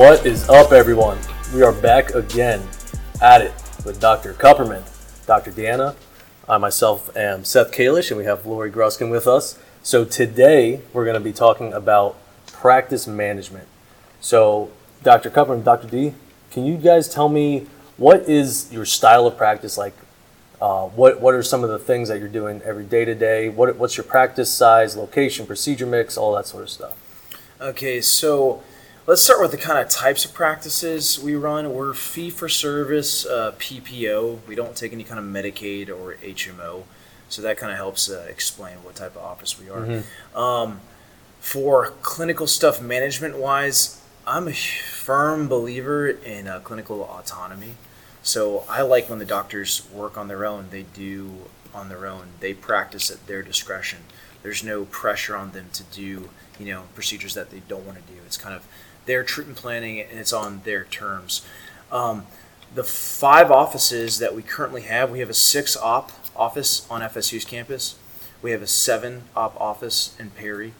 What is up, everyone? We are back again at it with Dr. Kupperman, Dr. Deanna. I myself am Seth Kalish, and we have Lori Gruskin with us. So today we're going to be talking about practice management. So, Dr. Kupperman, Dr. D, can you guys tell me what is your style of practice like? Uh, what what are some of the things that you're doing every day to day? What what's your practice size, location, procedure mix, all that sort of stuff? Okay, so let's start with the kind of types of practices we run. We're fee for service, uh, PPO. We don't take any kind of Medicaid or HMO, so that kind of helps uh, explain what type of office we are. Um, for clinical stuff management wise, I'm a firm believer in uh, clinical autonomy. So I like when the doctors work on their own. They do on their own. They practice at their discretion. There's no pressure on them to do, you know, procedures that they don't want to do. It's kind of their treatment planning and it's on their terms. Um, the five offices that we currently have, we have a six op office on FSU's campus. We have a seven op office in Perry.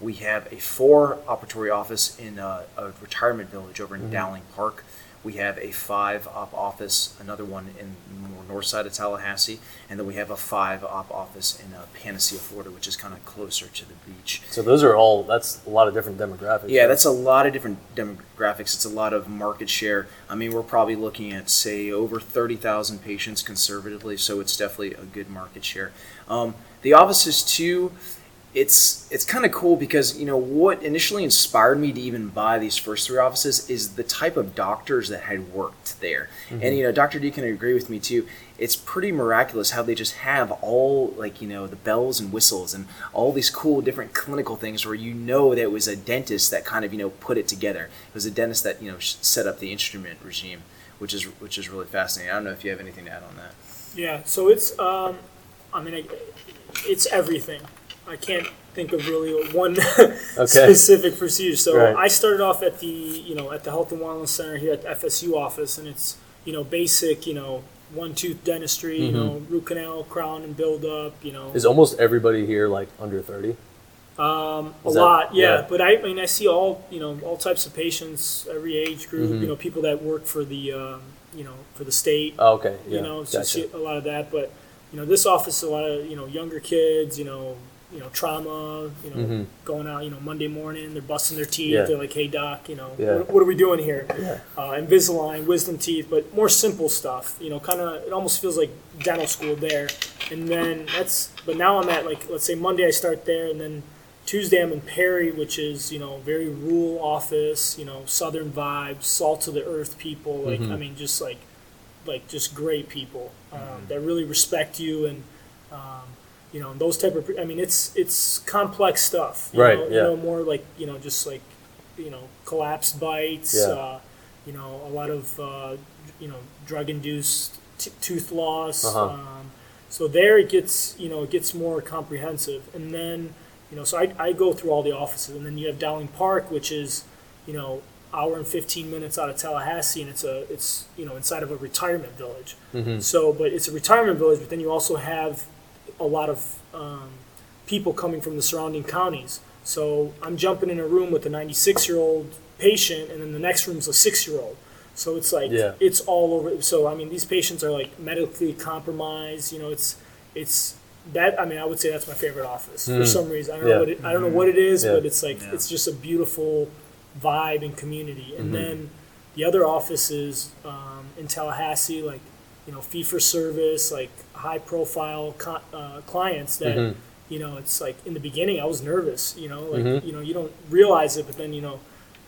We have a four operatory office in uh, a retirement village over in Dowling Park. We have a five op office, another one in the more north side of Tallahassee, and then we have a five op office in uh, Panacea, Florida, which is kind of closer to the beach. So those are all that's a lot of different demographics. Yeah, that's a lot of different demographics. It's a lot of market share. I mean, we're probably looking at say over thirty thousand patients conservatively, so it's definitely a good market share. Um, the offices too, it's it's kind of cool because you know what initially inspired me to even buy these first three offices is the type of doctors that had worked there, and you know Dr. D can agree with me too. It's pretty miraculous how they just have all like you know the bells and whistles and all these cool different clinical things where you know that it was a dentist that kind of you know put it together. It was a dentist that you know set up the instrument regime, which is which is really fascinating. I don't know if you have anything to add on that. Yeah, so it's, um, I mean, it's everything. I can't think of really one specific procedure. So Right. I started off at the, you know, at the Health and Wellness Center here at the FSU office, and it's, you know, basic, you know, one tooth dentistry, you know, root canal, crown and build up, you know, Is almost everybody here like under thirty? um, a that- lot, yeah. yeah. But I, I mean, I see all you know, all types of patients, every age group. Mhm. You know, people that work for the, um, you know, for the state. Oh, okay. Yeah. you know, so gotcha. see a lot of that. But you know, this office a lot of you know younger kids. You know, you know trauma. You know, Mhm. going out. You know, Monday morning they're busting their teeth. Yeah. They're like, "Hey doc, you know, Yeah. what, what are we doing here?" Yeah. Uh, Invisalign, wisdom teeth, but more simple stuff. You know, kind of it almost feels like dental school there. And then that's. But now I'm at like let's say Monday I start there, and then Tuesday I'm in Perry, which is you know very rural office. You know, southern vibes, salt of the earth people. Like Mhm. I mean, just like like just great people um, that really respect you and um, you know those type of. I mean, it's it's complex stuff. You Right, Know, yeah. You know, more like you know just like you know collapsed bites. Yeah. Uh, you know, a lot of uh, you know drug induced t- tooth loss. Uh-huh. Um, so there it gets you know it gets more comprehensive, and then you know so I, I go through all the offices, and then you have Dowling Park, which is you know hour and 15 minutes out of Tallahassee, and it's a it's you know inside of a retirement village. Mm-hmm. So, but it's a retirement village, but then you also have a lot of um, people coming from the surrounding counties. So I'm jumping in a room with a 96 year old patient, and then the next room's a six year old. So it's like Yeah. it's all over. So I mean, these patients are like medically compromised. You know, it's it's that. I mean, I would say that's my favorite office for Mm. some reason. I don't Yeah. know what it, I don't know what it is, Yeah. but it's like Yeah. it's just a beautiful vibe and community. And Mhm. then the other offices um, in Tallahassee, like you know, fee for service, like high profile co- uh, clients that Mhm. you know, it's like in the beginning I was nervous. You know, like Mhm. you know, you don't realize it, but then you know,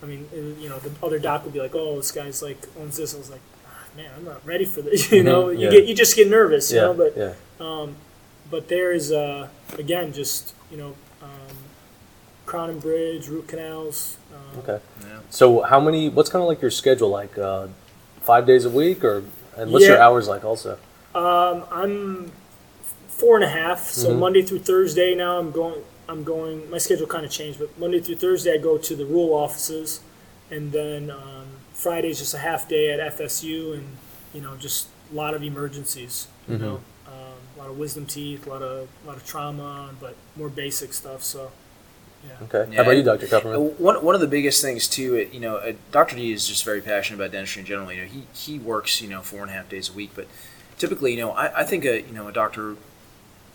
I mean, you know, the other doc would be like, "Oh, this guy's like owns this." I was like, ah, "Man, I'm not ready for this." You know, Mhm. you Yeah. get you just get nervous. You Yeah. know, but yeah. um, but there is uh, again just you know um, crown and bridge, root canals. Um, Okay. Yeah. So how many? What's kind of like your schedule like? Uh, five days a week, or and what's your hours like also? Um, I'm four and a half. So Mhm. Monday through Thursday now I'm going. I'm going. My schedule kind of changed, but Monday through Thursday I go to the rural offices, and then um, is just a half day at FSU, and you know just a lot of emergencies. You Mhm. know, um, a lot of wisdom teeth, a lot of a lot of trauma, but more basic stuff. So Yeah. Okay. Yeah, How about you, Dr. Kupperman? Uh, One, one of the biggest things too, it, you know, uh, Dr. D is just very passionate about dentistry in general. You know, he, he works, you know, four and a half days a week, but typically, you know, I, I think a, you know, a doctor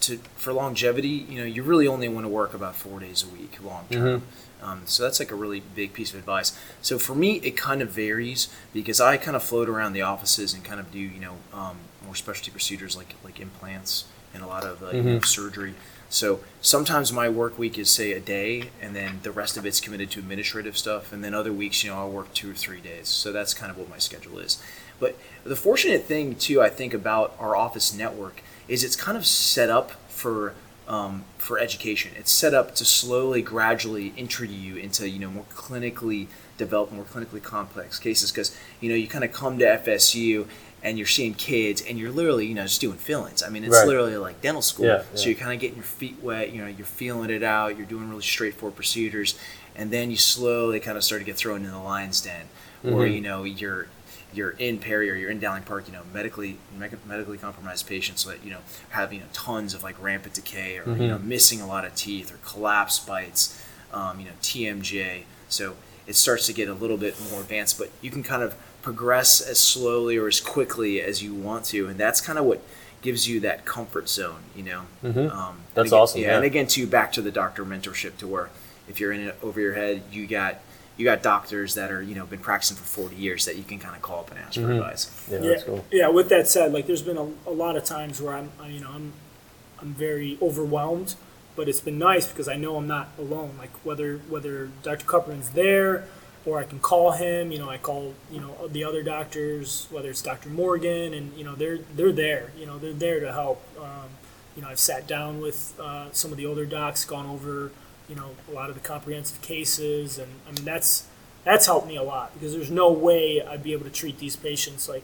to, for longevity, you know, you really only want to work about four days a week long term. Um, so that's like a really big piece of advice. So for me, it kind of varies because I kind of float around the offices and kind of do, you know, um, more specialty procedures like, like implants and a lot of, uh, you know, surgery. So sometimes my work week is say a day, and then the rest of it's committed to administrative stuff. And then other weeks, you know, I'll work two or three days. So that's kind of what my schedule is. But the fortunate thing too, I think about our office network is it's kind of set up for um, for education. It's set up to slowly, gradually introduce you into you know more clinically developed, more clinically complex cases because you know you kind of come to FSU and you're seeing kids and you're literally you know just doing fillings. I mean, it's Right. literally like dental school. Yeah, So you're kind of getting your feet wet. You know, you're feeling it out. You're doing really straightforward procedures, and then you slowly kind of start to get thrown into the lion's den, where Mhm. you know you're you're in Perry or you're in Dowling Park, you know, medically medically compromised patients that you know have you know tons of like rampant decay or you know missing a lot of teeth or collapse bites, um, you know TMJ. So it starts to get a little bit more advanced, but you can kind of progress as slowly or as quickly as you want to, and that's kind of what gives you that comfort zone, you know. Mhm. Um, That's again- awesome, Yeah, and again, too, back to the doctor mentorship, to where if you're in it over your head, you got you got doctors that are you know been practicing for 40 years that you can kind of call up and ask for Mhm. advice. Yeah, yeah, that's cool. yeah. With that said, like there's been a, a lot of times where I'm, I, you know, I'm, I'm very overwhelmed, but it's been nice because I know I'm not alone. Like whether whether Dr. Kupperman's there, or I can call him. You know, I call you know the other doctors, whether it's Dr. Morgan, and you know they're they're there. You know, they're there to help. Um, you know, I've sat down with uh, some of the older docs, gone over you know a lot of the comprehensive cases, and I mean that's that's helped me a lot because there's no way I'd be able to treat these patients like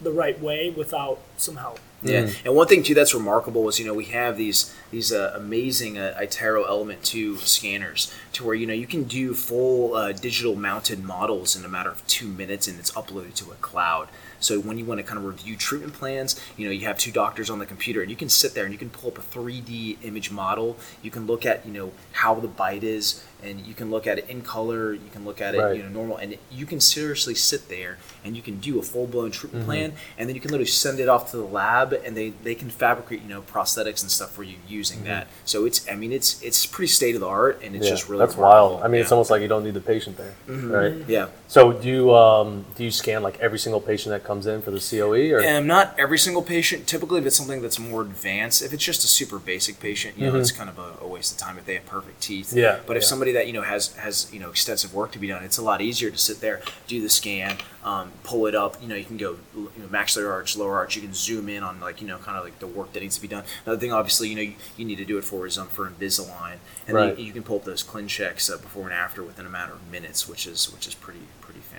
the right way without some help. Yeah, Mm. and one thing too that's remarkable is you know we have these these uh, amazing uh, iTero Element Two scanners to where you know you can do full uh, digital mounted models in a matter of two minutes and it's uploaded to a cloud. So when you want to kind of review treatment plans, you know you have two doctors on the computer and you can sit there and you can pull up a 3D image model. You can look at you know how the bite is and you can look at it in color. You can look at it Right. you know normal and you can seriously sit there and you can do a full blown treatment Mm-hmm. plan and then you can literally send it off to the lab and they, they can fabricate you know prosthetics and stuff for you using that so it's i mean it's it's pretty state of the art and it's Mm-hmm. Yeah, just really that's remarkable. wild. I mean, it's almost like you don't need the patient there, right? yeah So do you um, do you scan like every single patient that comes in for the COE or? Um, not every single patient. Typically, if it's something that's more advanced, if it's just a super basic patient, you know, it's kind of a, a waste of time if they have perfect teeth. Mm-hmm. Yeah, But if yeah. somebody that you know has has you know extensive work to be done, it's a lot easier to sit there, do the scan, um, pull it up. You know, you can go you know, maxillary arch, lower arch. You can zoom in on like you know kind of like the work that needs to be done. Another thing, obviously, you know, you, you need to do it for is um, for Invisalign, and Right. you, you can pull up those ClinChecks uh, before and after within a matter of minutes, which is which is pretty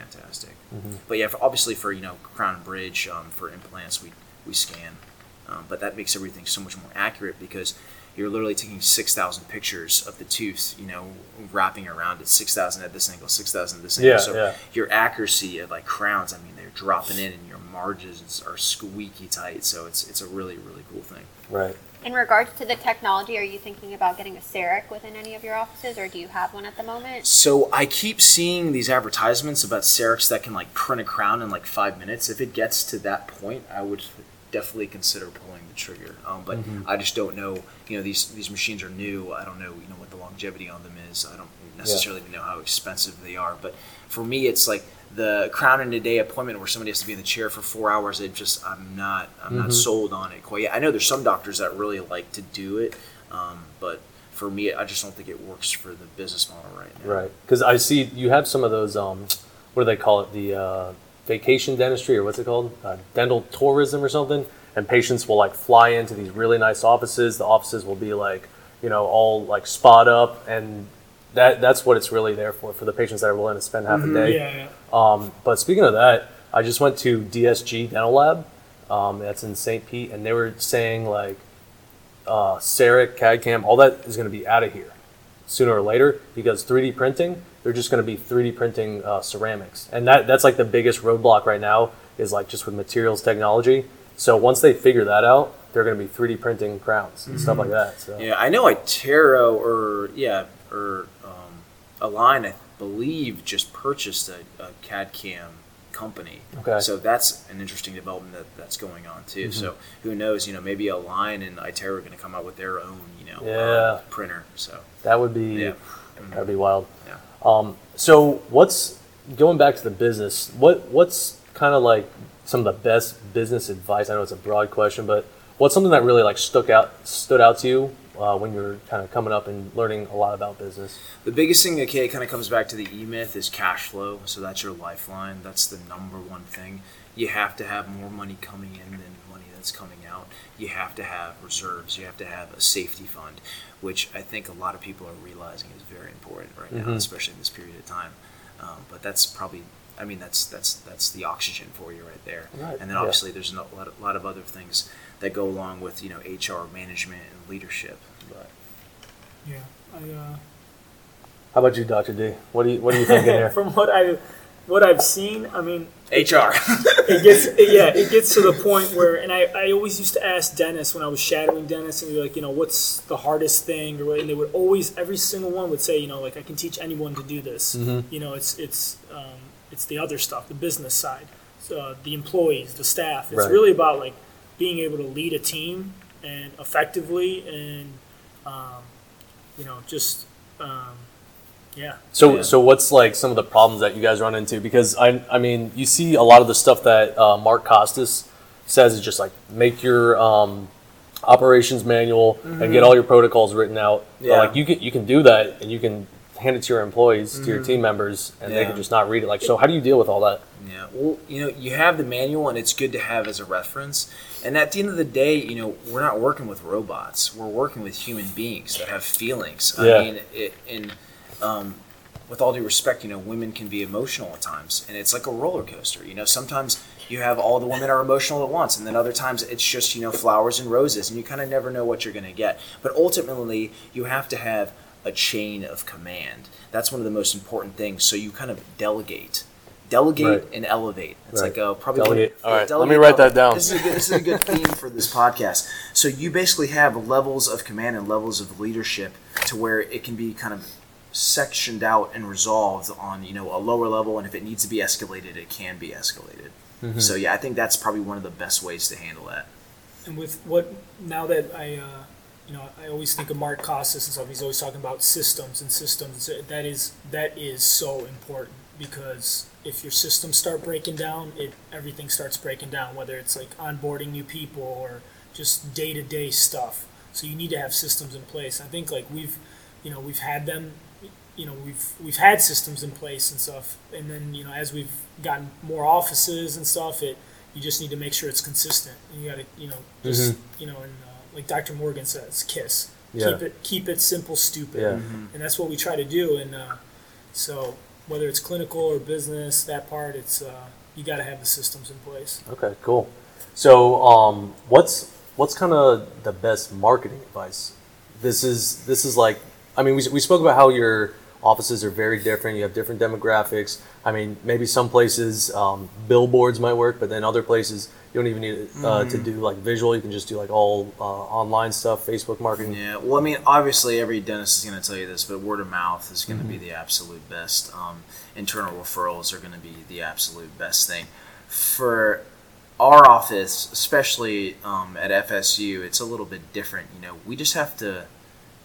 fantastic. Mm-hmm. But yeah, for, obviously for you know crown and bridge um, for implants, we we scan, um, but that makes everything so much more accurate because you're literally taking six thousand pictures of the tooth, you know, wrapping around it six thousand at this angle, six thousand at this angle. Yeah, so yeah. your accuracy of like crowns, I mean, they're dropping in, and your margins are squeaky tight. So it's it's a really really cool thing. Right. In regards to the technology, are you thinking about getting a CEREC within any of your offices, or do you have one at the moment? So I keep seeing these advertisements about CERECs that can like print a crown in like five minutes. If it gets to that point, I would definitely consider pulling the trigger. Um, but I just don't know. You know, these these machines are new. I don't know. You know what the longevity on them is. I don't necessarily even know how expensive they are. But for me, it's like the crown in a day appointment where somebody has to be in the chair for four hours. It just I'm not I'm not sold on it quite yet. I know there's some doctors that really like to do it, um, but for me, I just don't think it works for the business model right now. Right. Because I see you have some of those. Um, what do they call it? The uh, vacation dentistry or what's it called? Uh, dental tourism or something. And patients will like fly into these really nice offices. The offices will be like, you know, all like spot up, and that that's what it's really there for for the patients that are willing to spend half a day. Yeah, yeah. Um, but speaking of that, I just went to DSG Dental Lab. Um, that's in St. Pete, and they were saying like, uh, CEREC, CAD CAM, all that is going to be out of here sooner or later because 3D printing, they're just going to be 3D printing uh, ceramics, and that that's like the biggest roadblock right now is like just with materials technology. So once they figure that out, they're going to be 3D printing crowns and stuff like that. So Yeah, I know iTero or yeah, or um, Align, I believe, just purchased a, a CAD CAM company. Okay. So that's an interesting development that, that's going on too. Mm-hmm. So who knows? You know, maybe Align and iTero are going to come out with their own, you know, Yeah. um, printer. So That would be yeah. that'd be wild. Yeah. Um, so what's going back to the business? What what's kind of like some of the best business advice? I know it's a broad question, but what's something that really like stuck out stood out to you uh, when you're kind of coming up and learning a lot about business? The biggest thing that kind of comes back to the E Myth is cash flow. So that's your lifeline. That's the number one thing. You have to have more money coming in than money that's coming out. You have to have reserves. You have to have a safety fund, which I think a lot of people are realizing is very important right now, Mhm. especially in this period of time. Um, but that's probably, I mean, that's that's that's the oxygen for you right there. Right, And then yeah. obviously there's a lot of, lot of other things that go along with you know HR management and leadership. But Yeah. I, uh, How about you, Doctor D? What do you what are you thinking here? from what I what I've seen, I mean, HR. it gets yeah, it gets to the point where, and I, I always used to ask Dennis when I was shadowing Dennis, and be like, you know, what's the hardest thing, or and they would always, every single one would say, you know, like I can teach anyone to do this. Mhm. You know, it's it's um, it's the other stuff, the business side, so, uh, the employees, the staff. It's Right. really about like being able to lead a team and effectively, and um, you know, just um, yeah. So Yeah. so what's like some of the problems that you guys run into? Because I I mean you see a lot of the stuff that uh, Mark Costes says is just like make your um, operations manual and get all your protocols written out. But, Yeah. like you can you can do that and you can hand it to your employees to your team members and they can just not read it. Like so how do you deal with all that? Yeah, well, you know, you have the manual, and it's good to have as a reference. And at the end of the day, you know, we're not working with robots. We're working with human beings that have feelings. Yeah. I mean, it, and um, with all due respect, you know, women can be emotional at times, and it's like a roller coaster. You know, sometimes you have all the women are emotional at once, and then other times it's just you know flowers and roses, and you kind of never know what you're going to get. But ultimately, you have to have a chain of command. That's one of the most important things. So you kind of delegate delegate Right. and elevate. It's Right. like a probably Delegate. one- All right, delegate, let me write that down. This is a good, this is a good theme for this podcast. So you basically have levels of command and levels of leadership to where it can be kind of sectioned out and resolved on you know a lower level, and if it needs to be escalated, it can be escalated. Mm-hmm. So yeah, I think that's probably one of the best ways to handle that. And with what now that I, uh, you know, I always think of Mark Costes and stuff. He's always talking about systems and systems. That is that is so important because if your systems start breaking down, it everything starts breaking down. Whether it's like onboarding new people or just day to day stuff. So you need to have systems in place. I think like we've, you know, we've had them. You know, we've we've had systems in place and stuff, and then you know as we've gotten more offices and stuff, it you just need to make sure it's consistent. You got to, you know, just you know, and uh, like Dr. Morgan says, kiss. Yeah. Keep it keep it simple, stupid, Yeah. and that's what we try to do. And uh, so whether it's clinical or business, that part, it's uh, you got to have the systems in place. Okay, cool. So, um, what's what's kind of the best marketing advice? This is this is like, I mean, we, we spoke about how your offices are very different. You have different demographics. I mean, maybe some places um, billboards might work, but then other places you don't even need uh, to do like visual. You can just do like all uh, online stuff, Facebook marketing. Yeah, well, I mean, obviously, every dentist is going to tell you this, but word of mouth is going to be the absolute best. Um, internal referrals are going to be the absolute best thing. For our office, especially um, at FSU, it's a little bit different. You know, we just have to,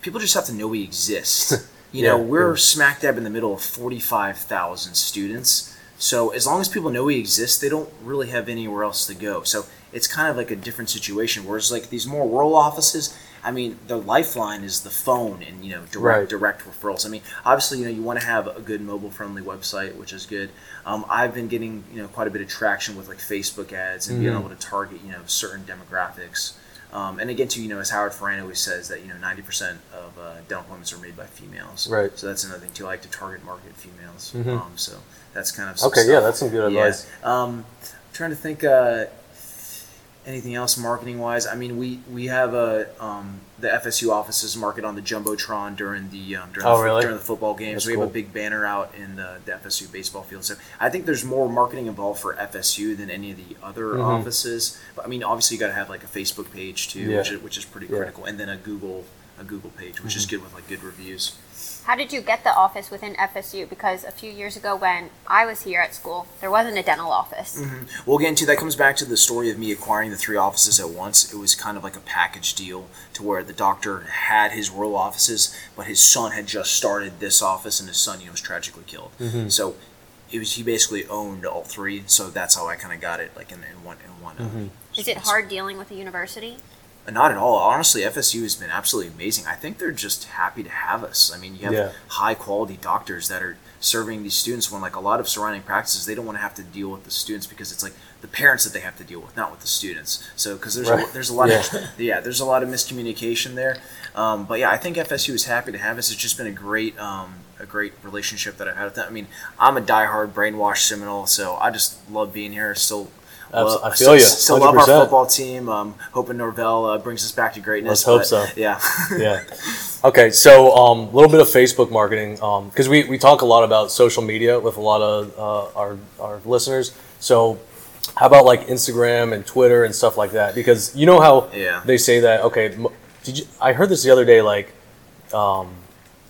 people just have to know we exist. You know, we're yeah. smack dab in the middle of 45,000 students. So as long as people know we exist, they don't really have anywhere else to go. So it's kind of like a different situation. Whereas like these more rural offices, I mean, the lifeline is the phone and you know direct Right. direct referrals. I mean, obviously you know you want to have a good mobile friendly website, which is good. Um, I've been getting you know quite a bit of traction with like Facebook ads and being Mhm. able to target you know certain demographics. Um, and again, too, you know, as Howard Farran always says that you know ninety percent of uh, dental appointments are made by females. Right. So that's another thing too. I like to target market females. Mhm. Um, so that's kind of Okay, stuff. yeah, that's some good Yeah. advice. Um, I'm trying to think uh, anything else marketing wise. I mean, we we have a um, the FSU offices market on the jumbotron during the um, during, Oh, the, really? during the football games. That's we have a big banner out in the, the FSU baseball field. So I think there's more marketing involved for FSU than any of the other Mhm. offices. But I mean, obviously you got to have like a Facebook page too, Yeah. which is, which is pretty Yeah. critical, and then a Google. a Google page, which is good with like good reviews. How did you get the office within FSU? Because a few years ago, when I was here at school, there wasn't a dental office. Mm-hmm. We'll get into that. Comes back to the story of me acquiring the three offices at once. It was kind of like a package deal to where the doctor had his rural offices, but his son had just started this office, and his son, you know, was tragically killed. Mm-hmm. So it was he basically owned all three. So that's how I kind of got it, like in, in one in one. uh, mm-hmm. Is it hard dealing with a university? Not at all. Honestly, FSU has been absolutely amazing. I think they're just happy to have us. I mean, you have Yeah. high quality doctors that are serving these students when like a lot of surrounding practices they don't want to have to deal with the students because it's like the parents that they have to deal with, not with the students. So because there's Right. a, there's a lot Yeah. of yeah, there's a lot of miscommunication there. Um, but yeah, I think FSU is happy to have us. It's just been a great um, a great relationship that I've had with them. I mean, I'm a diehard brainwashed Seminole, so I just love being here. Still. Love- I feel still, ya, Still love our football team. Um, hoping Norvell uh, brings us back to greatness. Let's hope so. Yeah. yeah. Okay, so a um, little bit of Facebook marketing because we, we talk a lot about social media with a lot of uh, our our listeners. So how about like Instagram and Twitter and stuff like that? Because you know how Yeah. they say that. Okay, did you? I heard this the other day. Like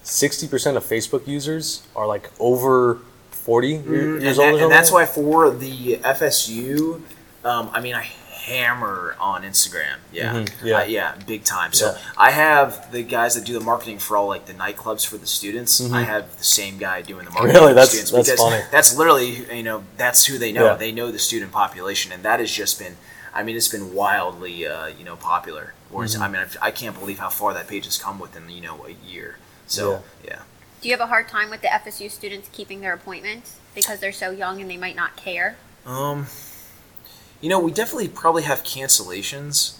sixty percent of Facebook users are like over forty Mm-hmm. and, old. that- and that's why for the FSU, um, I mean, I hammer on Instagram. Yeah, Mhm, yeah. Uh, yeah, big time. So Yeah. I have the guys that do the marketing for all like the nightclubs for the students. I have the same guy doing the marketing Mm-hmm. Really? for the That's- students that's because funny. that's literally you know that's who they know. Yeah. They know the student population, and that has just been. I mean, it's been wildly, uh, you know, popular. Whereas, Mm-hmm. I mean, I've, I can't believe how far that page has come within, you know, a year. So, yeah. Do you have a hard time with the FSU students keeping their appointments because they're so young and they might not care? Um, you know, we definitely probably have cancellations,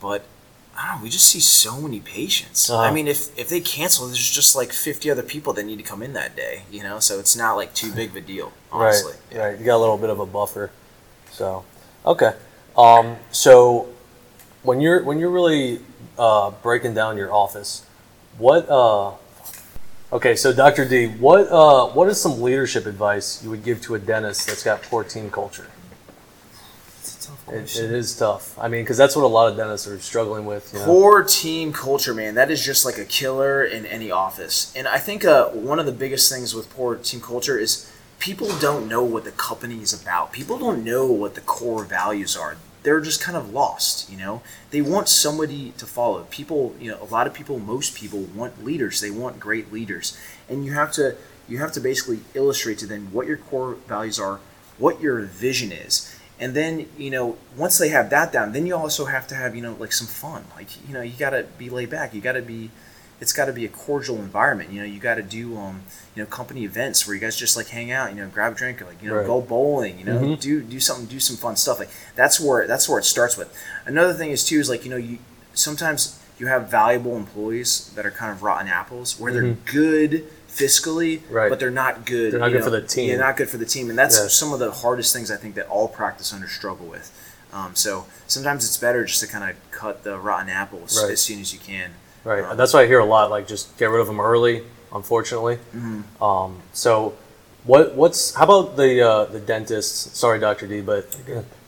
but I don't know. We just see so many patients. Uh-huh. I mean, if if they cancel, there's just like 50 other people that need to come in that day. You know, so it's not like too big of a deal. Honestly, Right, right. You got a little bit of a buffer. So, okay. Um, so when you're when you're really uh, breaking down your office, what? Uh, okay, so Dr. D, what uh, what is some leadership advice you would give to a dentist that's got poor team culture? It's a tough It, it is tough. I mean, because that's what a lot of dentists are struggling with. You know? Poor team culture, man. That is just like a killer in any office. And I think uh, one of the biggest things with poor team culture is people don't know what the company is about. People don't know what the core values are. They're just kind of lost, you know? They want somebody to follow. People, you know, a lot of people, most people want leaders. They want great leaders. And you have to you have to basically illustrate to them what your core values are, what your vision is and then you know once they have that down then you also have to have you know like some fun like you know you got to be laid back you got to be it's got to be a cordial environment you know you got to do um you know company events where you guys just like hang out you know grab a drink like you know Right. go bowling you know Mhm. do do something do some fun stuff like that's where that's where it starts with another thing is too is like you know you sometimes you have valuable employees that are kind of rotten apples where they're good fiscally Mm-hmm. Right. but they're not good They're not good for the team. yeah not good for the team and that's Yeah. some of the hardest things i think that all practice owners struggle with um, so sometimes it's better just to kind of cut the rotten apples Right. as soon as you can Right. Um, That's what I hear a lot. Like, just get rid of them early. Unfortunately. Mm-hmm. Um, so, what what's how about the uh, the dentists? Sorry, Doctor D, but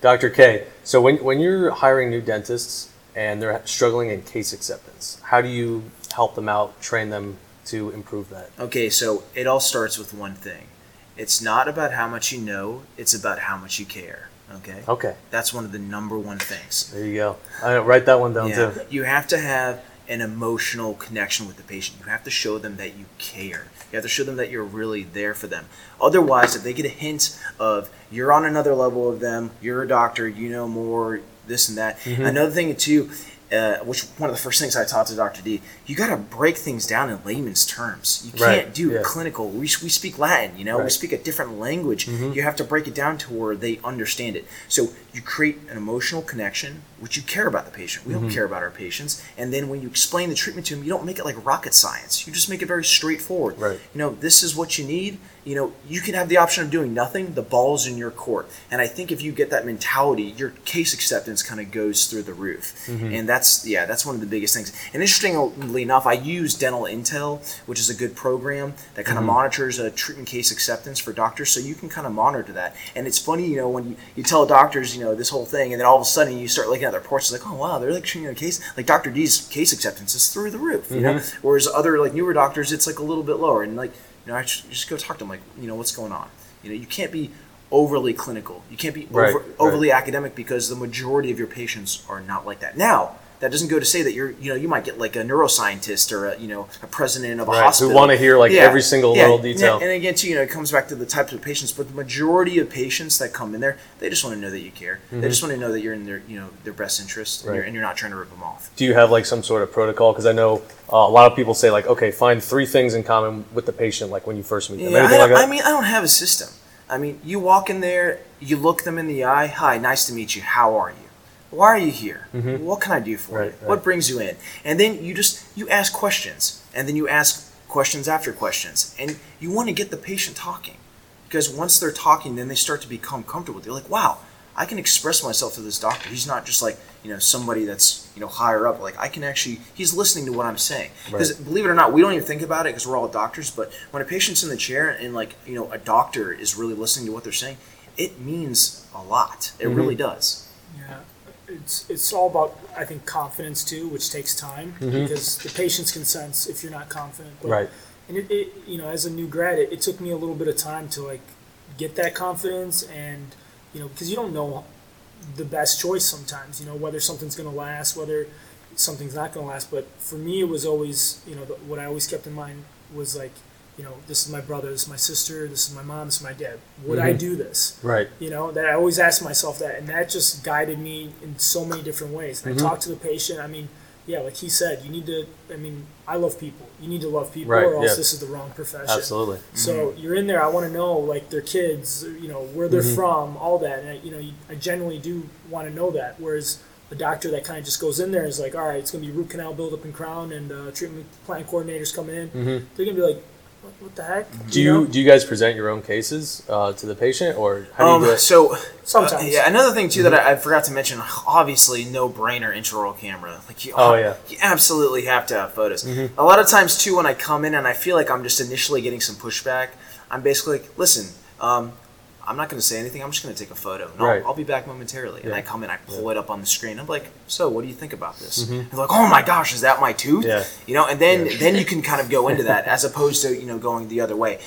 Doctor K. So when when you're hiring new dentists and they're struggling in case acceptance, how do you help them out, train them to improve that? okay so it all starts with one thing it's not about how much you know it's about how much you care okay Okay, that's one of the number one things there you go. I write that one down Yeah. too. You have to have an emotional connection with the patient. You have to show them that you care. You have to show them that you're really there for them. Otherwise, if they get a hint of you're on another level of them, you're a doctor, you know more, this and that. Mm-hmm. Another thing too, uh, which one of the first things I taught to Dr. D, you got to break things down in layman's terms. You can't Right, do yeah. clinical. We, we speak Latin, you know, we speak a different language. Mm-hmm. You have to break it down to where they understand it. So you create an emotional connection, which you care about the patient. We Mm-hmm. don't care about our patients. And then when you explain the treatment to them, you don't make it like rocket science. You just make it very straightforward. Right. You know, this is what you need. You know, you can have the option of doing nothing. The ball's in your court. And I think if you get that mentality, your case acceptance kind of goes through the roof. Mm-hmm. And that's, yeah, that's one of the biggest things. And interestingly enough, I use Dental Intel, which is a good program that kind of mm-hmm. monitors a treatment case acceptance for doctors. So you can kind of monitor that. And it's funny, you know, when you, you tell doctors, you know, this whole thing, and then all of a sudden you start looking at their reports, it's like, oh, wow, they're like treating a case. Like Dr. D's case acceptance is through the roof, you know? Mm-hmm. Whereas other, like, newer doctors, it's like a little bit lower. And, like, you know, I just, just go talk to them, like, you know, what's going on? You know, you can't be overly clinical. You can't be over, right. overly academic because the majority of your patients are not like that. Now, that doesn't go to say that you're, you know, you might get like a neuroscientist or a, you know, a president of a Right, who wanna hear, like, every single little and- detail. And again, too, you know, it comes back to the types of patients, but the majority of patients that come in there, they just want to know that you care. They just want to know that you're in their, you know, their best interest, and, Mm-hmm. You're, and you're not trying to rip them off. Do you have like some sort of protocol? Because I know uh, a lot of people say like, okay, find three things in common with the patient, like when you first meet them. Yeah, I, like? I mean, I don't have a system. I mean, you walk in there, you look them in the eye. Hi, nice to meet you. How are you? Why are you here? What can I do for Mm-hmm. Right, you? right. What brings you in? And then you just you ask questions, and then you ask questions after questions, and you want to get the patient talking, because once they're talking, then they start to become comfortable. They're like, wow. I can express myself to this doctor. He's not just like you know somebody that's you know higher up. Like I can actually, he's listening to what I'm saying. Because believe it or not, we don't even think about it because we're all doctors. But when a patient's in the chair and like you know a doctor is really listening to what they're saying, it means a lot. It really does. Yeah, it's it's all about I think confidence too, which takes time mm-hmm. because the patients can sense if you're not confident. But, Right. And it, it you know as a new grad, it, it took me a little bit of time to like get that confidence and you know because you don't know the best choice sometimes. You know whether something's going to last, whether something's not going to last. But for me, it was always you know the, what I always kept in mind was like you know this is my brother, this is my sister, this is my mom, this is my dad. Would I do this? right. you know that i always ask myself that and that just guided me in so many different ways and i talk to the patient i mean yeah like he said you need to i mean i love people you need to love people Right, or else yeah. this is the wrong profession Absolutely. so you're in there i want to know like their kids you know where they're Mm-hmm. from all that and I, you know i genuinely do want to know that whereas a doctor that kind of just goes in there is like all right it's going to be root canal buildup and crown and uh, treatment plan coordinators coming in they're going to be like what, what the heck Mm-hmm. Do you know? do you guys present your own cases uh, to the patient, or how do you Um, do it? so Sometimes. uh, yeah, another thing too that I, I forgot to mention. Obviously, no brainer intraoral camera. Like you, Oh, yeah. you absolutely have to have photos. A lot of times too, when I come in and I feel like I'm just initially getting some pushback, I'm basically like, listen. Um, I'm not going to say anything. I'm just going to take a photo. And I'll, Right. I'll be back momentarily. And I come in, I pull it up on the screen. I'm like, so what do you think about this? And they're like, oh my gosh, is that my tooth? Yeah. You know, and then then you can kind of go into that as opposed to you know going the other way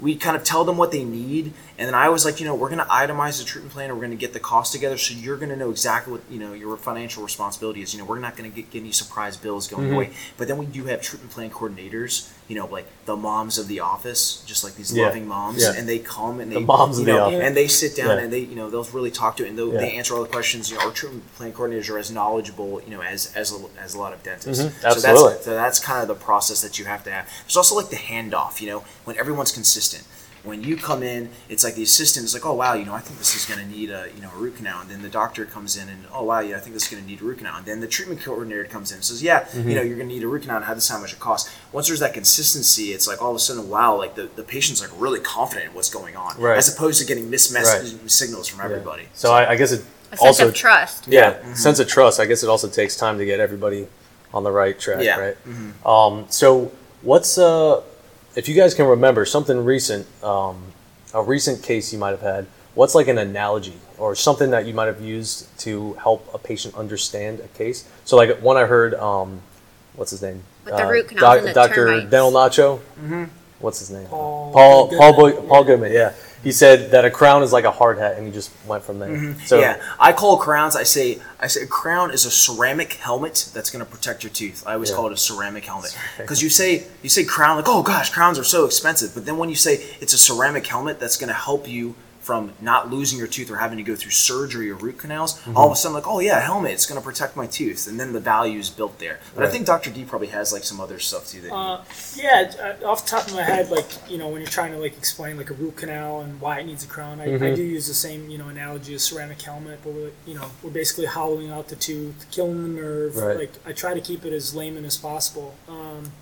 we kind of tell them what they need and then i was like you know we're going to itemize the treatment plan and we're going to get the cost together so you're going to know exactly what you know your financial responsibility is you know we're not going to get, get any surprise bills going Mm-hmm. away but then we do have treatment plan coordinators you know like the moms of the office just like these Yeah. loving moms Yeah. and they come and they The moms you the know, office. and they sit down Yeah. and they you know they'll really talk to it and they answer all the questions you know our treatment plan coordinators are as knowledgeable you know as as a, as a lot of dentists Mhm. so Absolutely. that's so that's kind of the process that you have to have. There's also like the handoff, you know, when everyone's consistent. When you come in, it's like the assistant is like, oh wow, you know, I think this is going to need a you know a root canal, and then the doctor comes in and oh wow, yeah, I think this is going to need a root canal, and then the treatment coordinator comes in and says, yeah, Mm-hmm. you know, you're going to need a root canal, and how this how much it costs. Once there's that consistency, it's like all of a sudden, wow, like the, the patient's like really confident in what's going on, Right. as opposed to getting missed Right. signals from Yeah. everybody. So I, I guess it A sense also of trust. yeah, sense of trust. I guess it also takes time to get everybody on the right track, Yeah. right? Um, so what's uh, if you guys can remember something recent, um, a recent case you might have had. What's like an analogy or something that you might have used to help a patient understand a case? So like one I heard, um, what's his name? With the root canals and the Doctor termites. Dental Nacho. What's his name? Paul Paul Paul, Goodman. Boy, Paul Goodman. Yeah, he said that a crown is like a hard hat, and he just went from there. Mm-hmm. So yeah, I call crowns. I say I say a crown is a ceramic helmet that's going to protect your teeth. I always Yeah. call it a ceramic helmet because you say you say crown like oh gosh crowns are so expensive, but then when you say it's a ceramic helmet that's going to help you from not losing your tooth or having to go through surgery or root canals, Mm-hmm. all of a sudden like oh yeah helmet it's going to protect my tooth, and then the value is built there. But I think Dr. D probably has like some other stuff too that. he- Uh, yeah, uh, off the top of my head, like you know, when you're trying to like explain like a root canal and why it needs a crown, I, Mm-hmm. I do use the same you know analogy as ceramic helmet, but we're you know we're basically hollowing out the tooth, killing the nerve. Right. Like I try to keep it as layman as possible. Um,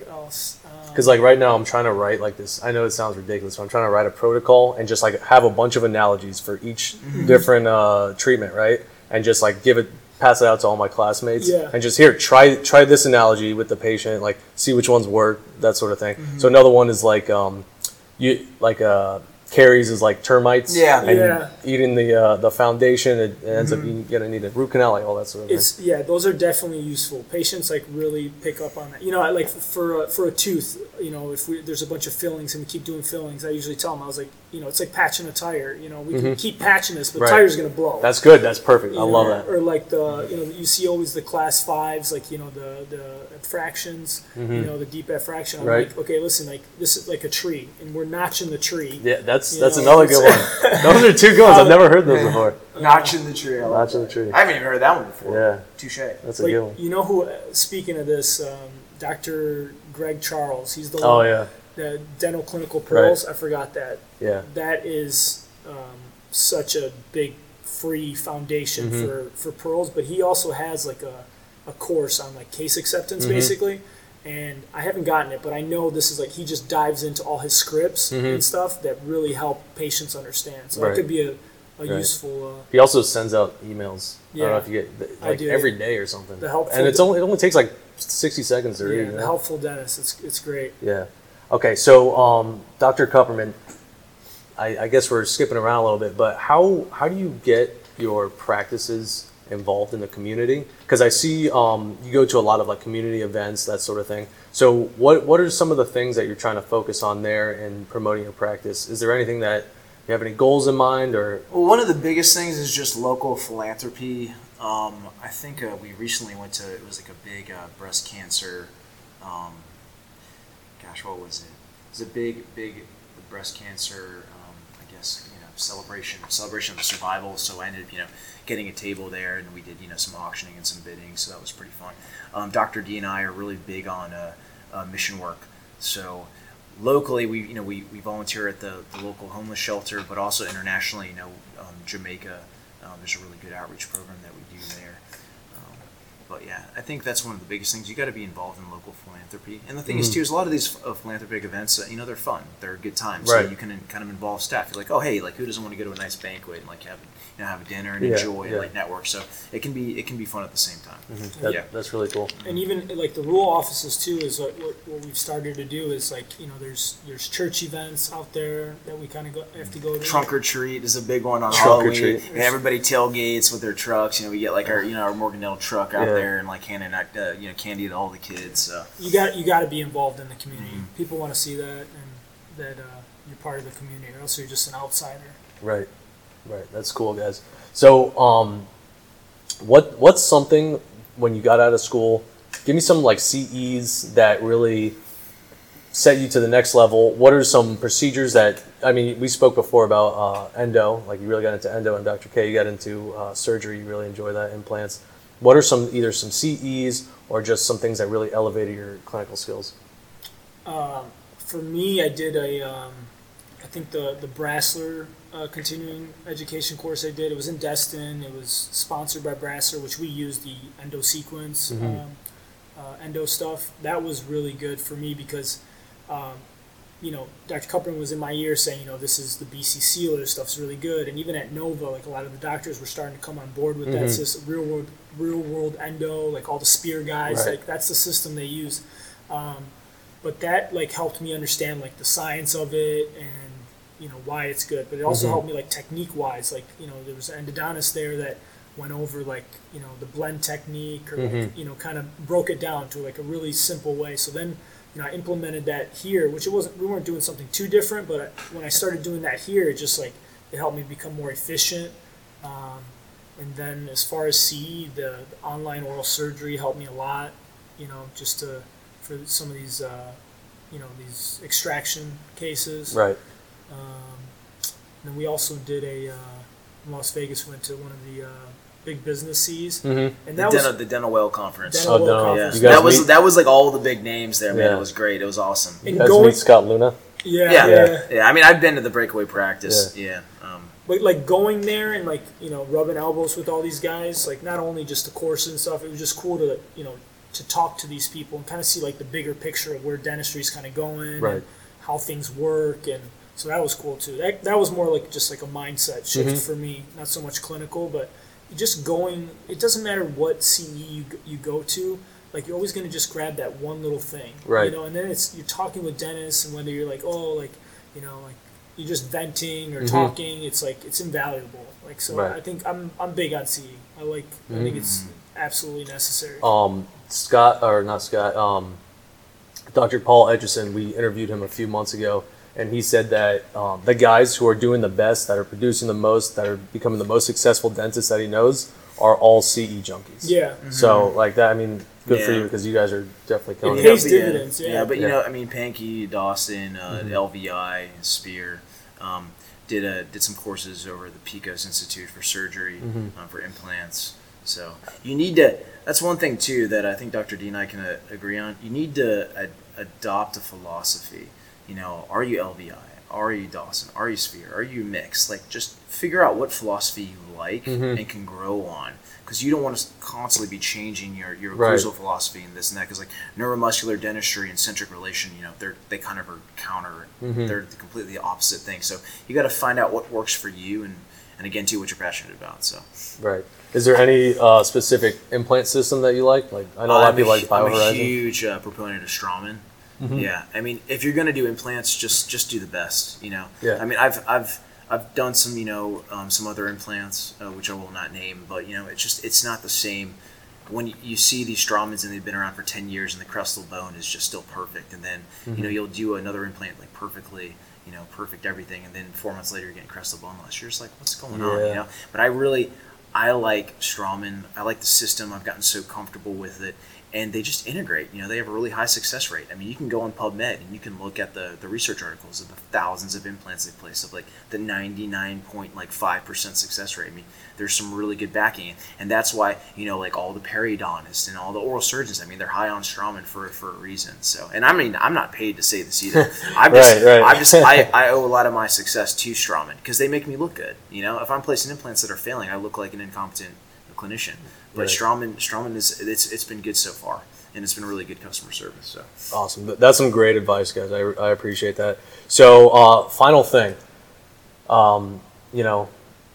what else? Um, Because like right now, I'm trying to write like this. I know it sounds ridiculous, but I'm trying to write a protocol and just like have a bunch of analogies for each Mm-hmm. different uh, treatment, right? And just like give it, pass it out to all my classmates, Yeah. and just here try try this analogy with the patient, like see which ones work, that sort of thing. Mm-hmm. So another one is like um, you like uh, caries is like termites, Yeah. and Yeah. eating the uh, the foundation, it, it ends up you're gonna need a root canal, like all that sort of thing. It's yeah, those are definitely useful. Patients like really pick up on that. You know, I, like for a, for a tooth, you know, if we, there's a bunch of fillings and we keep doing fillings, I usually tell them I was like, you know, it's like patching a tire. You know, we can keep patching this, but Right. tire's gonna blow. That's good. That's perfect. I You love that. Or like the you know you see always the class fives, like you know the the fractions, you know the deep abfraction. I'm Mm-hmm. Right. like, okay, listen, like this is like a tree, and we're notching the tree. Yeah, that's You that's know, another good one. Those are two good ones. I've never heard those before. Notch in the tree. I like Notch in the tree. I haven't even heard that one before. Yeah, Touche. that's a Like, good one. you know who? uh, Speaking of this, um, Dr. Greg Charles. He's the Oh one- yeah, the dental clinical pearls. I forgot that. yeah. That is um, such a big free foundation Mm-hmm. for for pearls. But he also has like a a course on like case acceptance Mm-hmm. basically. And I haven't gotten it, but I know this is like he just dives into all his scripts and stuff that really help patients understand. So Mm-hmm. Right. that could be a, a Right. useful. Uh, He also sends out emails. I don't know Yeah. if you get like every day or something. The helpful- and it's only it only takes like sixty seconds to read. yeah, the helpful dentist. It's it's great. Yeah. Okay, so um, Dr. Kupperman, I, I guess we're skipping around a little bit, but how how do you get your practices involved in the community? Because I see um, you go to a lot of like community events, that sort of thing. So what what are some of the things that you're trying to focus on there in promoting your practice? Is there anything that you have any goals in mind, or Well, one of the biggest things is just local philanthropy. Um, I think uh, we recently went to it was like a big uh, breast cancer. Um, gosh, what was it? It was a big, big breast cancer. Um, I guess celebration, celebration of the survival. So I ended up you know getting a table there, and we did you know some auctioning and some bidding. So that was pretty fun. Um, Dr. D and I are really big on uh, uh, mission work. So locally we you know we, we volunteer at the, the local homeless shelter but also internationally you know um, jamaica um, there's a really good outreach program that we do there but yeah i think that's one of the biggest things you got to be involved in local philanthropy and the thing is too is a lot of these uh, philanthropic events uh, you know they're fun they're a good time so Right. you can in, kind of involve staff you're like oh hey like who doesn't want to go to a nice banquet and like have you know have a dinner and Yeah, enjoy and like network so it can be it can be fun at the same time that, Yeah. that's really cool? and even like the rural offices too is what, what, what we've started to do is like you know there's there's church events out there that we kind of go have to go to Trunk or treat is a big one on Trunk or Halloween. treat. And everybody tailgates with their trucks. You know, we get like our you know our Morganell truck out Yeah. There and like handing out uh, you know candy to all the kids. So you got you got to be involved in the community Mm-hmm. people want to see that and that uh, you're part of the community or else you're just an outsider Right, right. That's cool, guys. So, um, what what's something when you got out of school? Give me some like CEs that really set you to the next level. What are some procedures that I mean? We spoke before about uh, endo. Like you really got into endo, and Dr. K, you got into uh, surgery. You really enjoy that implants. What are some either some CEs or just some things that really elevated your clinical skills? um, for me i did a um, i think the the Brasseler uh, continuing education course i did it was in destin it was sponsored by Brasseler which we use the endo sequence um, uh, endo stuff that was really good for me because um, you know, Dr. Kupperman was in my ear saying, you know, this is the BC sealer stuff's really good, and even at Nova, like a lot of the doctors were starting to come on board with that system, real world, real world endo, like all the spear guys, Right. like that's the system they use. Um, but that like helped me understand like the science of it and you know why it's good. But it also helped me like technique wise, like you know there was an endodontist there that went over like you know the blend technique or like, you know kind of broke it down to like a really simple way. So then you know I implemented that here, which it wasn't we weren't doing something too different, but when I started doing that here, it just like it helped me become more efficient. Um, and then as far as CE, the, the online oral surgery helped me a lot. You know, just to for some of these uh, you know these extraction cases. Right. Um, then we also did a uh, in Las Vegas. Went to one of the uh, big business Cs, Mm-hmm. and the that dental, was the dental well conference. Dental Oh, Well no. yeah, Conference. You guys that was meet- that was like all the big names there, man. Yeah. It was great. It was awesome. And You guys going- meet Scott Leune. yeah, Yeah. yeah. Yeah, I mean, I've been to the breakaway practice. Yeah. Um, But like going there and like you know rubbing elbows with all these guys, like not only just the course and stuff, it was just cool to you know to talk to these people and kind of see like the bigger picture of where dentistry is kind of going Right. and how things work and so that was cool too that, that was more like just like a mindset shift Mhm. for me not so much clinical but just going it doesn't matter what ce you, you go to like you're always going to just grab that one little thing Right. you know and then it's you're talking with dentists and whether you're like oh like you know like you're just venting or Mhm. talking it's like it's invaluable like so Right. i think i'm i'm big on ce i like i think it's absolutely necessary um, Scott or not Scott, um, Dr. Paul Etchison. We interviewed him a few months ago, and he said that um, the guys who are doing the best, that are producing the most, that are becoming the most successful dentists that he knows, are all CE junkies. yeah So like that, I mean, good for you because you guys are definitely killing It it. pays but dividends, yeah. but you Yeah. know, I mean, Pankey, Dawson, uh, Mhm. LVI, Spear, um, did a did some courses over at the Pikos Institute for surgery Mhm. um, for implants. So you need to. That's one thing too that I think Dr. D and I can uh, agree on. You need to ad- adopt a philosophy. You know, are you LVI? Are you Dawson? Are you Spear? Are you mixed? Like, just figure out what philosophy you like Mhm. and can grow on. Because you don't want to constantly be changing your, your Right. occlusal philosophy and this and that. Because like neuromuscular dentistry and centric relation, you know, they're they kind of are counter. Mhm. They're the completely opposite thing. So you got to find out what works for you and and again too what you're passionate about. So Right. Is there any uh, specific implant system that you like? Like I know a lot of people like hu- I'm a huge uh, proponent of Straumann. Mhm. Yeah, I mean, if you're gonna do implants, just just do the best. You know. Yeah. I mean, I've I've I've done some you know um, some other implants uh, which I will not name, but you know it's just it's not the same. When you, you see these Straumanns and they've been around for ten years and the crestal bone is just still perfect, and then you Mm-hmm. know you'll do another implant like perfectly, you know, perfect everything, and then four months later you're getting crestal bone loss. You're just like, what's going on? Yeah. You know. But I really I like Straumann. I like the system. I've gotten so comfortable with it, and they just integrate. You know, they have a really high success rate. I mean, you can go on PubMed and you can look at the, the research articles of the thousands of implants they place of like the ninety nine point like five percent success rate. I mean, there's some really good backing, and that's why you know like all the periodontists and all the oral surgeons. I mean, they're high on Straumann for for a reason. So, and I mean, I'm not paid to say this either. I'm just, Right, right. I'm just, I, I owe a lot of my success to Straumann because they make me look good. You know, if I'm placing implants that are failing, I look like an incompetent clinician. But Right. Straumann, Straumann is it's it's been good so far, and it's been really good customer service. So Awesome. Th- That's some great advice, guys. I, I appreciate that. So, uh, final thing. Um, you know,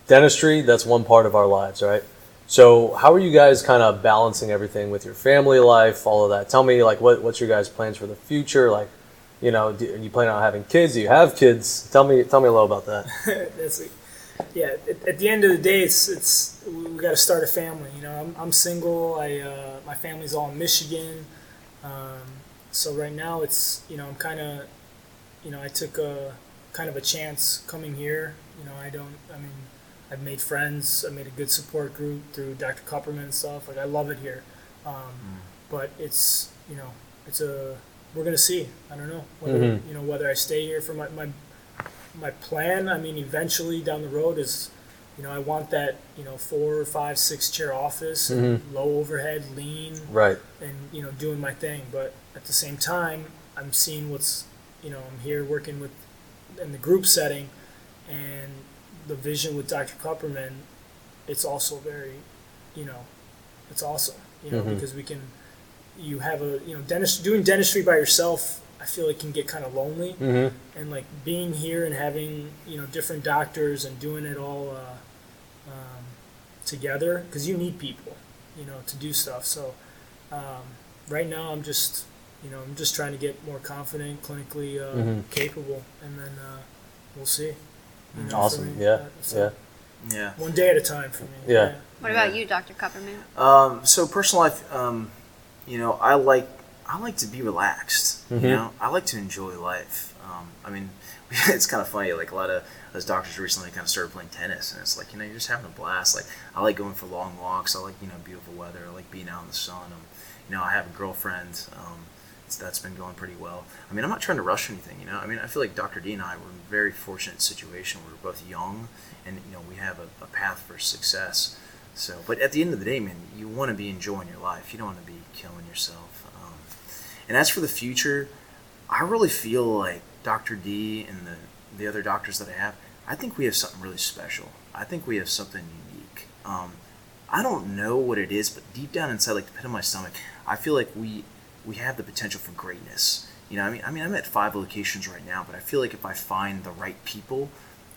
dentistry, that's one part of our lives, right? So, how are you guys kind of balancing everything with your family life, all of that? Tell me, like, what, what's your guys' plans for the future? Like, you know, do, you plan on having kids? Do you have kids? Tell me, tell me a little about that. That's like, yeah. At, at the end of the day, it's it's we, got to start a family. You know, I'm, I'm single. I uh, my family's all in Michigan. Um, so right now, it's you know I'm kind of, you know, I took a kind of a chance coming here. You know, I don't. I mean, I've made friends. I made a good support group through Dr. Kupperman and stuff. Like I love it here. Um, But it's you know it's a we're gonna see. I don't know whether Mhm. you know whether I stay here for my, my my plan, I mean, eventually down the road is, you know, I want that, you know, four, five, six chair office, and low overhead, lean, Right. and you know, doing my thing. But at the same time, I'm seeing what's, you know, I'm here working with in the group setting, and the vision with Dr. Kupperman, it's also very, you know, it's awesome, you know, Mhm. because we can, you have a, you know, dentist doing dentistry by yourself. I feel it can get kind of lonely Mm-hmm. and like being here and having you know different doctors and doing it all uh, um, together because you need people you know to do stuff so um, right now i'm just you know i'm just trying to get more confident clinically uh, Mhm. capable and then uh, we'll see you know, Awesome. me. Yeah. Uh, so Yeah. yeah. one day at a time for me Yeah. What about you, Dr. Kupperman? Um, so personal life, um, you know, I like I like to be relaxed. Mhm. You know, I like to enjoy life. Um, I mean, it's kind of funny. Like a lot of those doctors recently kind of started playing tennis, and it's like you know you're just having a blast. Like I like going for long walks. I like you know beautiful weather. I like being out in the sun. Um, you know, I have a girlfriend. Um, it's, that's been going pretty well. I mean, I'm not trying to rush anything. You know, I mean, I feel like Dr. D and I were in a very fortunate situation. We We're both young, and you know, we have a, a path for success. So, but at the end of the day, man, you want to be enjoying your life. You don't want to be killing yourself. And as for the future, I really feel like Dr. D and the the other doctors that I have, I think we have something really special. I think we have something unique. Um, I don't know what it is, but deep down inside, like the pit of my stomach, I feel like we we have the potential for greatness. You know, I mean, I mean, I'm at five locations right now, but I feel like if I find the right people,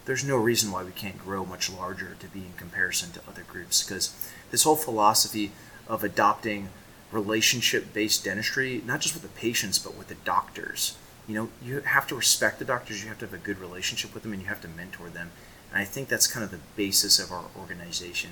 there's no reason why we can't grow much larger to be in comparison to other groups. Because this whole philosophy of adopting relationship-based dentistry, not just with the patients, but with the doctors. You know, you have to respect the doctors. You have to have a good relationship with them, and you have to mentor them. And I think that's kind of the basis of our organization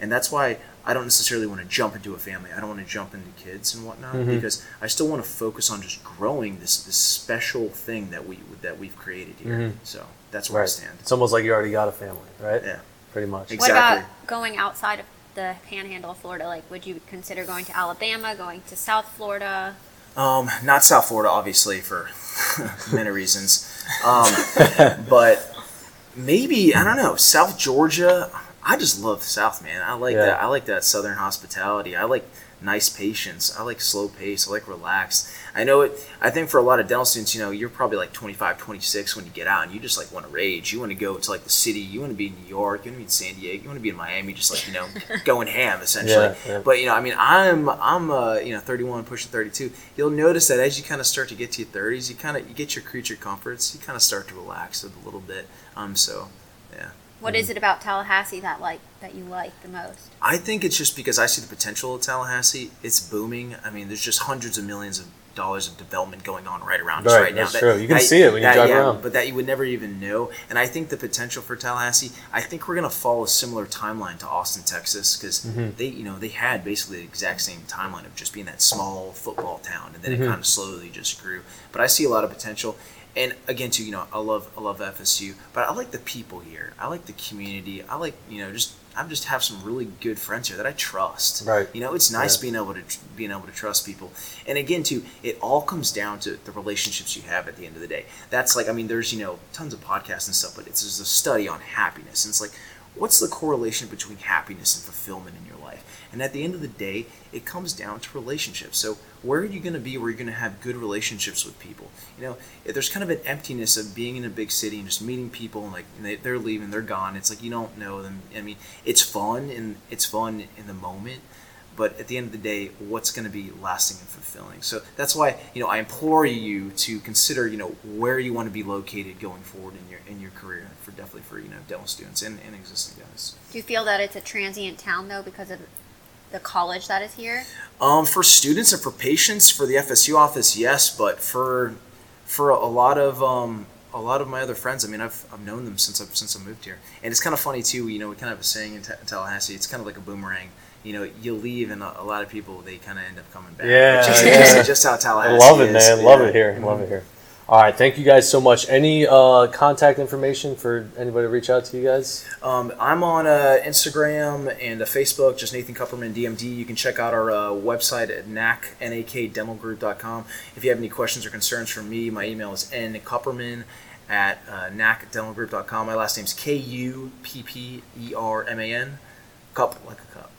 and that's why I don't necessarily want to jump into a family. I don't want to jump into kids and whatnot Mhm. because I still want to focus on just growing this this special thing that we that we've created here. Mhm. So that's where I stand. It's almost like you already got a family, right? Yeah. Pretty much. Ex- What Exactly. about going outside of the panhandle of Florida? Like, would you consider going to Alabama, going to South Florida? Um, not South Florida, obviously, for many reasons. Um, but maybe I don't know South Georgia. I just love the South, man. I like Yeah. that. I like that Southern hospitality. I like nice patients. I like slow pace. I like relaxed. I know it. I think for a lot of dental students, you know, you're probably like 25, 26 when you get out, and you just like want to rage. You want to go to like the city. You want to be in New York. You want to be in San Diego. You want to be in Miami. Just like you know, going ham essentially. Yeah, yeah. But you know, I mean, I'm I'm uh, you know 31 pushing 32. You'll notice that as you kind of start to get to your 30s, you kind of you get your creature comforts. You kind of start to relax a little bit. Um, so yeah. What is it about Tallahassee that like that you like the most? I think it's just because I see the potential of Tallahassee. It's booming. I mean, there's just hundreds of millions of dollars of development going on right around us Right, right now. that's true. You can see it when you drive yeah, around. But that you would never even know. And I think the potential for Tallahassee, I think we're going to follow a similar timeline to Austin, Texas, because Mhm. they, you know, they had basically the exact same timeline of just being that small football town, and then Mhm. it kind of slowly just grew. But I see a lot of potential. And again, too, you know, I love I love FSU, but I like the people here. I like the community. I like you know just I just have some really good friends here that I trust. Right. You know, it's nice Yeah. being able to being able to trust people. And again, too, it all comes down to the relationships you have at the end of the day. That's like, I mean, there's you know tons of podcasts and stuff, but it's just a study on happiness, and it's like, what's the correlation between happiness and fulfillment in your life? And at the end of the day, it comes down to relationships. So where are you going to be where you're going to have good relationships with people? You know, if there's kind of an emptiness of being in a big city and just meeting people and like and they, they're leaving, they're gone. It's like you don't know them. I mean, it's fun and it's fun in the moment, but at the end of the day, what's going to be lasting and fulfilling? So that's why you know I implore you to consider you know where you want to be located going forward in your in your career for definitely for you know dental students and, and existing guys. Do you feel that it's a transient town though because of the college that is here? Um, for students and for patients, for the FSU office, yes, but for for a lot of um, a lot of my other friends, I mean, I've, I've known them since I've since I moved here, and it's kind of funny too. You know, we kind of have a saying in, Ta- Tallahassee. It's kind of like a boomerang. You know, you leave, and a, a lot of people they kind of end up coming back. Yeah, which is yeah. basically just how Tallahassee. I Tallahassee love it, is. man. Love it here. Love it here. All right, thank you guys so much. Any uh, contact information for anybody to reach out to you guys? Um, I'm on uh, Instagram and uh, Facebook, just Nathan Kupperman DMD. You can check out our uh, website at NAC, nakdentalgroup.com. If you have any questions or concerns for me, my email is nkupperman at uh. My last name is K U P P E R M A N. Cup, like a cup.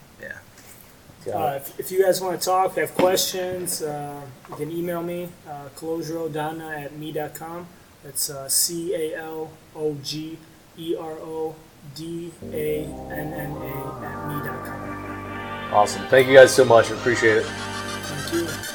Uh, if, if you guys want to talk, have questions, uh, you can email me, uh, calogerodanna at me.com. That's uh, C A L O G E R O D A N N A at me.com. Awesome. Thank you guys so much. Appreciate it.